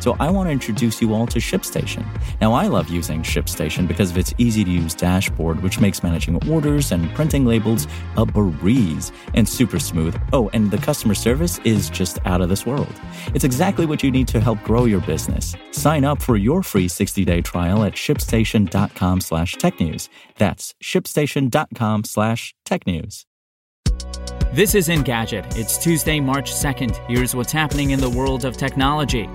So I want to introduce you all to ShipStation. Now, I love using ShipStation because of its easy to use dashboard, which makes managing orders and printing labels a breeze and super smooth. Oh, and the customer service is just out of this world. It's exactly what you need to help grow your business. Sign up for your free 60-day trial at shipstation.com slash technews. That's shipstation.com slash technews. This is Engadget. It's Tuesday, March 2nd. Here's what's happening in the world of technology.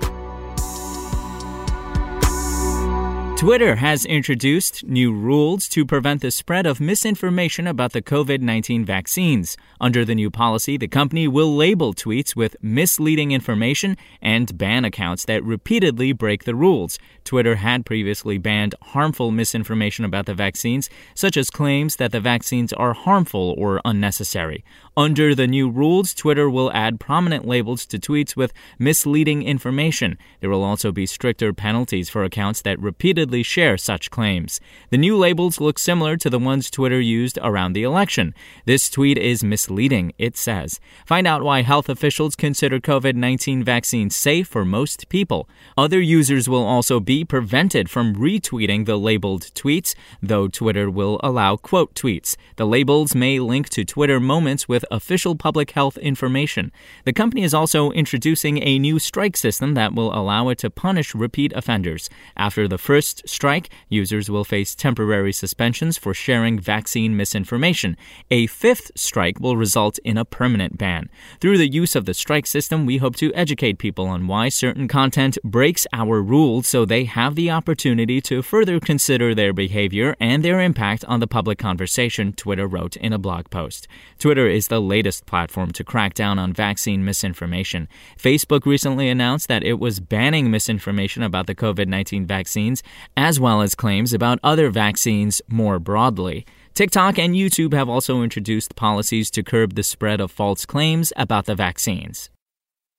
Twitter has introduced new rules to prevent the spread of misinformation about the COVID 19 vaccines. Under the new policy, the company will label tweets with misleading information and ban accounts that repeatedly break the rules. Twitter had previously banned harmful misinformation about the vaccines, such as claims that the vaccines are harmful or unnecessary. Under the new rules, Twitter will add prominent labels to tweets with misleading information. There will also be stricter penalties for accounts that repeatedly share such claims. The new labels look similar to the ones Twitter used around the election. This tweet is misleading, it says. Find out why health officials consider COVID 19 vaccines safe for most people. Other users will also be prevented from retweeting the labeled tweets, though Twitter will allow quote tweets. The labels may link to Twitter moments with official public health information. The company is also introducing a new strike system that will allow it to punish repeat offenders. After the first strike, users will face temporary suspensions for sharing vaccine misinformation. A fifth strike will result in a permanent ban. Through the use of the strike system, we hope to educate people on why certain content breaks our rules so they have the opportunity to further consider their behavior and their impact on the public conversation, Twitter wrote in a blog post. Twitter is the the latest platform to crack down on vaccine misinformation. Facebook recently announced that it was banning misinformation about the COVID 19 vaccines, as well as claims about other vaccines more broadly. TikTok and YouTube have also introduced policies to curb the spread of false claims about the vaccines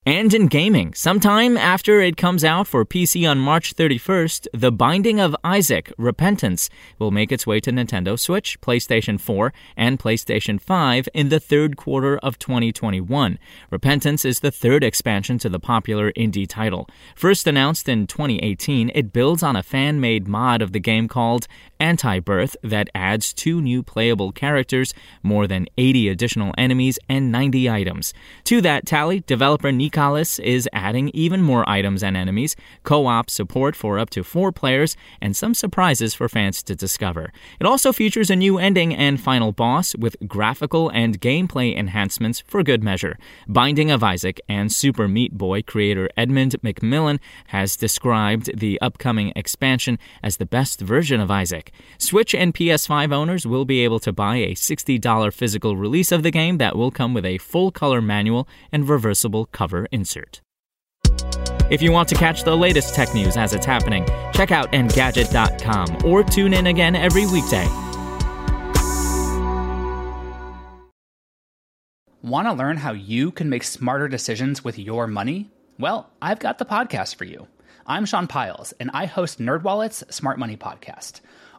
and in gaming. Sometime after it comes out for PC on March 31st, The Binding of Isaac Repentance will make its way to Nintendo Switch, PlayStation 4, and PlayStation 5 in the third quarter of 2021. Repentance is the third expansion to the popular indie title. First announced in 2018, it builds on a fan made mod of the game called Anti Birth that adds two new playable characters, more than 80 additional enemies, and 90 items. To that tally, developer Nicalis is adding even more items and enemies, co op support for up to four players, and some surprises for fans to discover. It also features a new ending and final boss with graphical and gameplay enhancements for good measure. Binding of Isaac and Super Meat Boy creator Edmund McMillen has described the upcoming expansion as the best version of Isaac. Switch and PS5 owners will be able to buy a $60 physical release of the game that will come with a full color manual and reversible cover insert. If you want to catch the latest tech news as it's happening, check out Engadget.com or tune in again every weekday. Want to learn how you can make smarter decisions with your money? Well, I've got the podcast for you. I'm Sean Pyles, and I host NerdWallet's Smart Money Podcast.